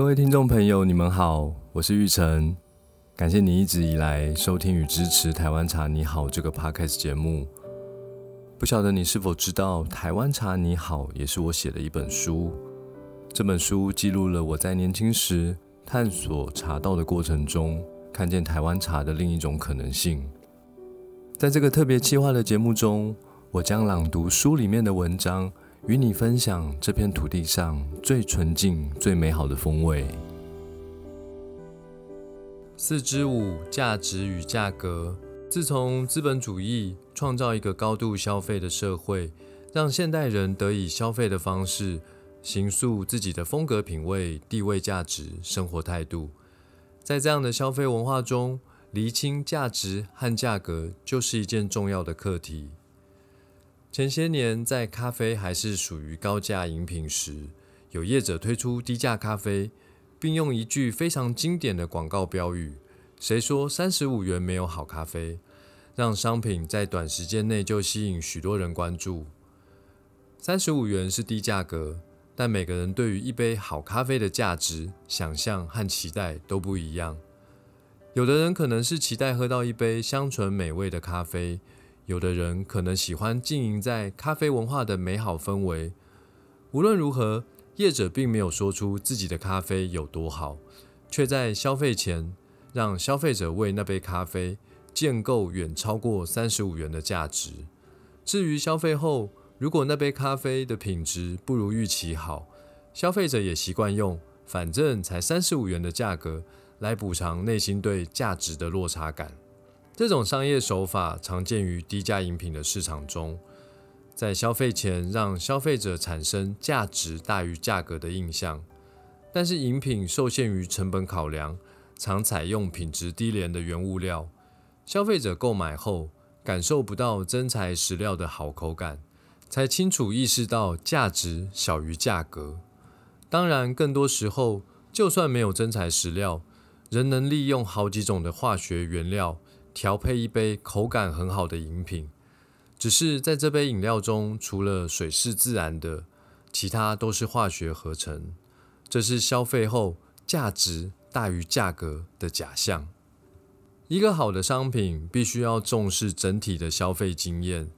各位听众朋友，你们好，我是玉成，感谢你一直以来收听与支持《台湾茶你好》这个 podcast 节目。不晓得你是否知道，《台湾茶你好》也是我写的一本书。这本书记录了我在年轻时探索茶道的过程中，看见台湾茶的另一种可能性。在这个特别企划的节目中，我将朗读书里面的文章。与你分享这片土地上最纯净、最美好的风味。四之五：价值与价格。自从资本主义创造一个高度消费的社会，让现代人得以消费的方式，形塑自己的风格、品味、地位、价值、生活态度。在这样的消费文化中，厘清价值和价格就是一件重要的课题。前些年，在咖啡还是属于高价饮品时，有业者推出低价咖啡，并用一句非常经典的广告标语：“谁说三十五元没有好咖啡？”让商品在短时间内就吸引许多人关注。三十五元是低价格，但每个人对于一杯好咖啡的价值、想象和期待都不一样。有的人可能是期待喝到一杯香醇美味的咖啡。有的人可能喜欢经营在咖啡文化的美好氛围。无论如何，业者并没有说出自己的咖啡有多好，却在消费前让消费者为那杯咖啡建构远超过三十五元的价值。至于消费后，如果那杯咖啡的品质不如预期好，消费者也习惯用“反正才三十五元”的价格来补偿内心对价值的落差感。这种商业手法常见于低价饮品的市场中，在消费前让消费者产生价值大于价格的印象。但是饮品受限于成本考量，常采用品质低廉的原物料，消费者购买后感受不到真材实料的好口感，才清楚意识到价值小于价格。当然，更多时候，就算没有真材实料，仍能利用好几种的化学原料。调配一杯口感很好的饮品，只是在这杯饮料中，除了水是自然的，其他都是化学合成。这是消费后价值大于价格的假象。一个好的商品必须要重视整体的消费经验，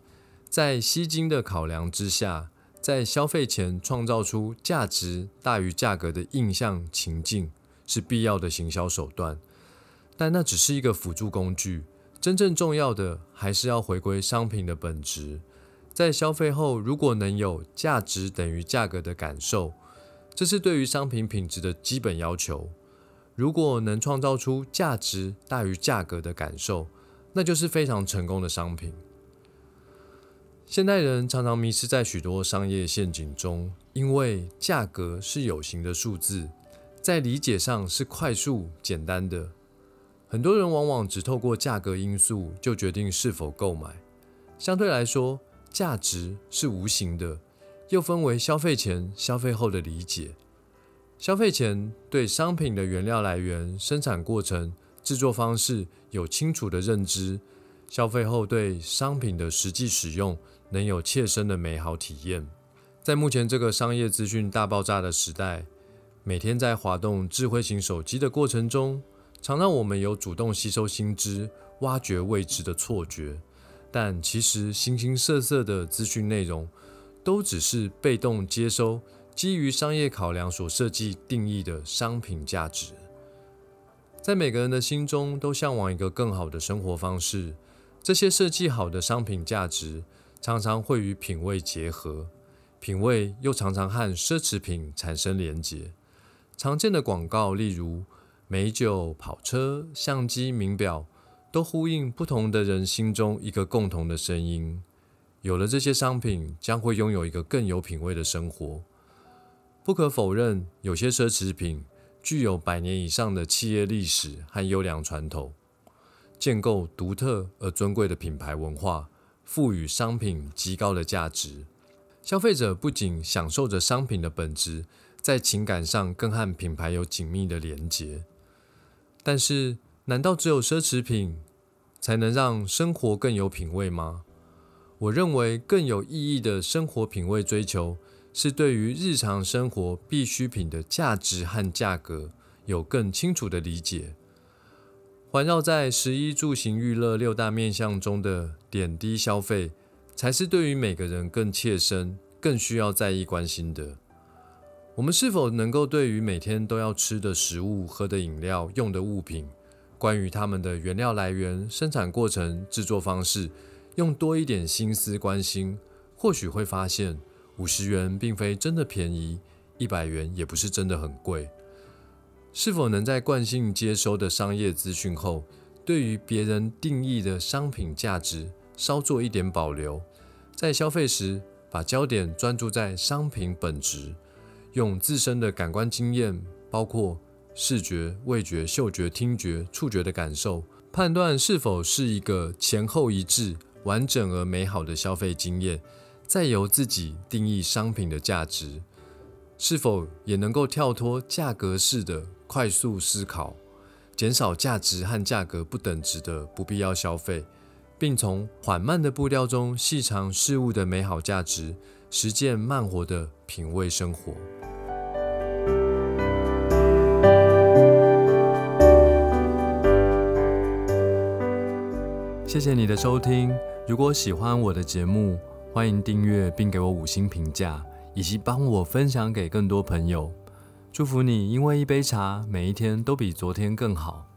在吸睛的考量之下，在消费前创造出价值大于价格的印象情境，是必要的行销手段。但那只是一个辅助工具，真正重要的还是要回归商品的本质。在消费后，如果能有价值等于价格的感受，这是对于商品品质的基本要求。如果能创造出价值大于价格的感受，那就是非常成功的商品。现代人常常迷失在许多商业陷阱中，因为价格是有形的数字，在理解上是快速简单的。很多人往往只透过价格因素就决定是否购买。相对来说，价值是无形的，又分为消费前、消费后的理解。消费前对商品的原料来源、生产过程、制作方式有清楚的认知；消费后对商品的实际使用能有切身的美好体验。在目前这个商业资讯大爆炸的时代，每天在滑动智慧型手机的过程中。常让我们有主动吸收新知、挖掘未知的错觉，但其实形形色色的资讯内容，都只是被动接收基于商业考量所设计定义的商品价值。在每个人的心中，都向往一个更好的生活方式。这些设计好的商品价值，常常会与品味结合，品味又常常和奢侈品产生连结。常见的广告，例如。美酒、跑车、相机、名表，都呼应不同的人心中一个共同的声音。有了这些商品，将会拥有一个更有品味的生活。不可否认，有些奢侈品具有百年以上的企业历史和优良传统，建构独特而尊贵的品牌文化，赋予商品极高的价值。消费者不仅享受着商品的本质，在情感上更和品牌有紧密的连结。但是，难道只有奢侈品才能让生活更有品味吗？我认为更有意义的生活品味追求是对于日常生活必需品的价值和价格有更清楚的理解。环绕在食衣住行娱乐六大面向中的点滴消费，才是对于每个人更切身、更需要在意关心的。我们是否能够对于每天都要吃的食物、喝的饮料、用的物品，关于它们的原料来源、生产过程、制作方式，用多一点心思关心，或许会发现，五十元并非真的便宜，一百元也不是真的很贵。是否能在惯性接收的商业资讯后，对于别人定义的商品价值稍做一点保留，在消费时把焦点专注在商品本质？用自身的感官经验，包括视觉、味觉、嗅觉、听觉、触觉的感受，判断是否是一个前后一致、完整而美好的消费经验，再由自己定义商品的价值，是否也能够跳脱价格式的快速思考，减少价值和价格不等值的不必要消费，并从缓慢的步调中细尝事物的美好价值，实践慢活的品味生活。谢谢你的收听。如果喜欢我的节目，欢迎订阅并给我五星评价，以及帮我分享给更多朋友。祝福你，因为一杯茶，每一天都比昨天更好。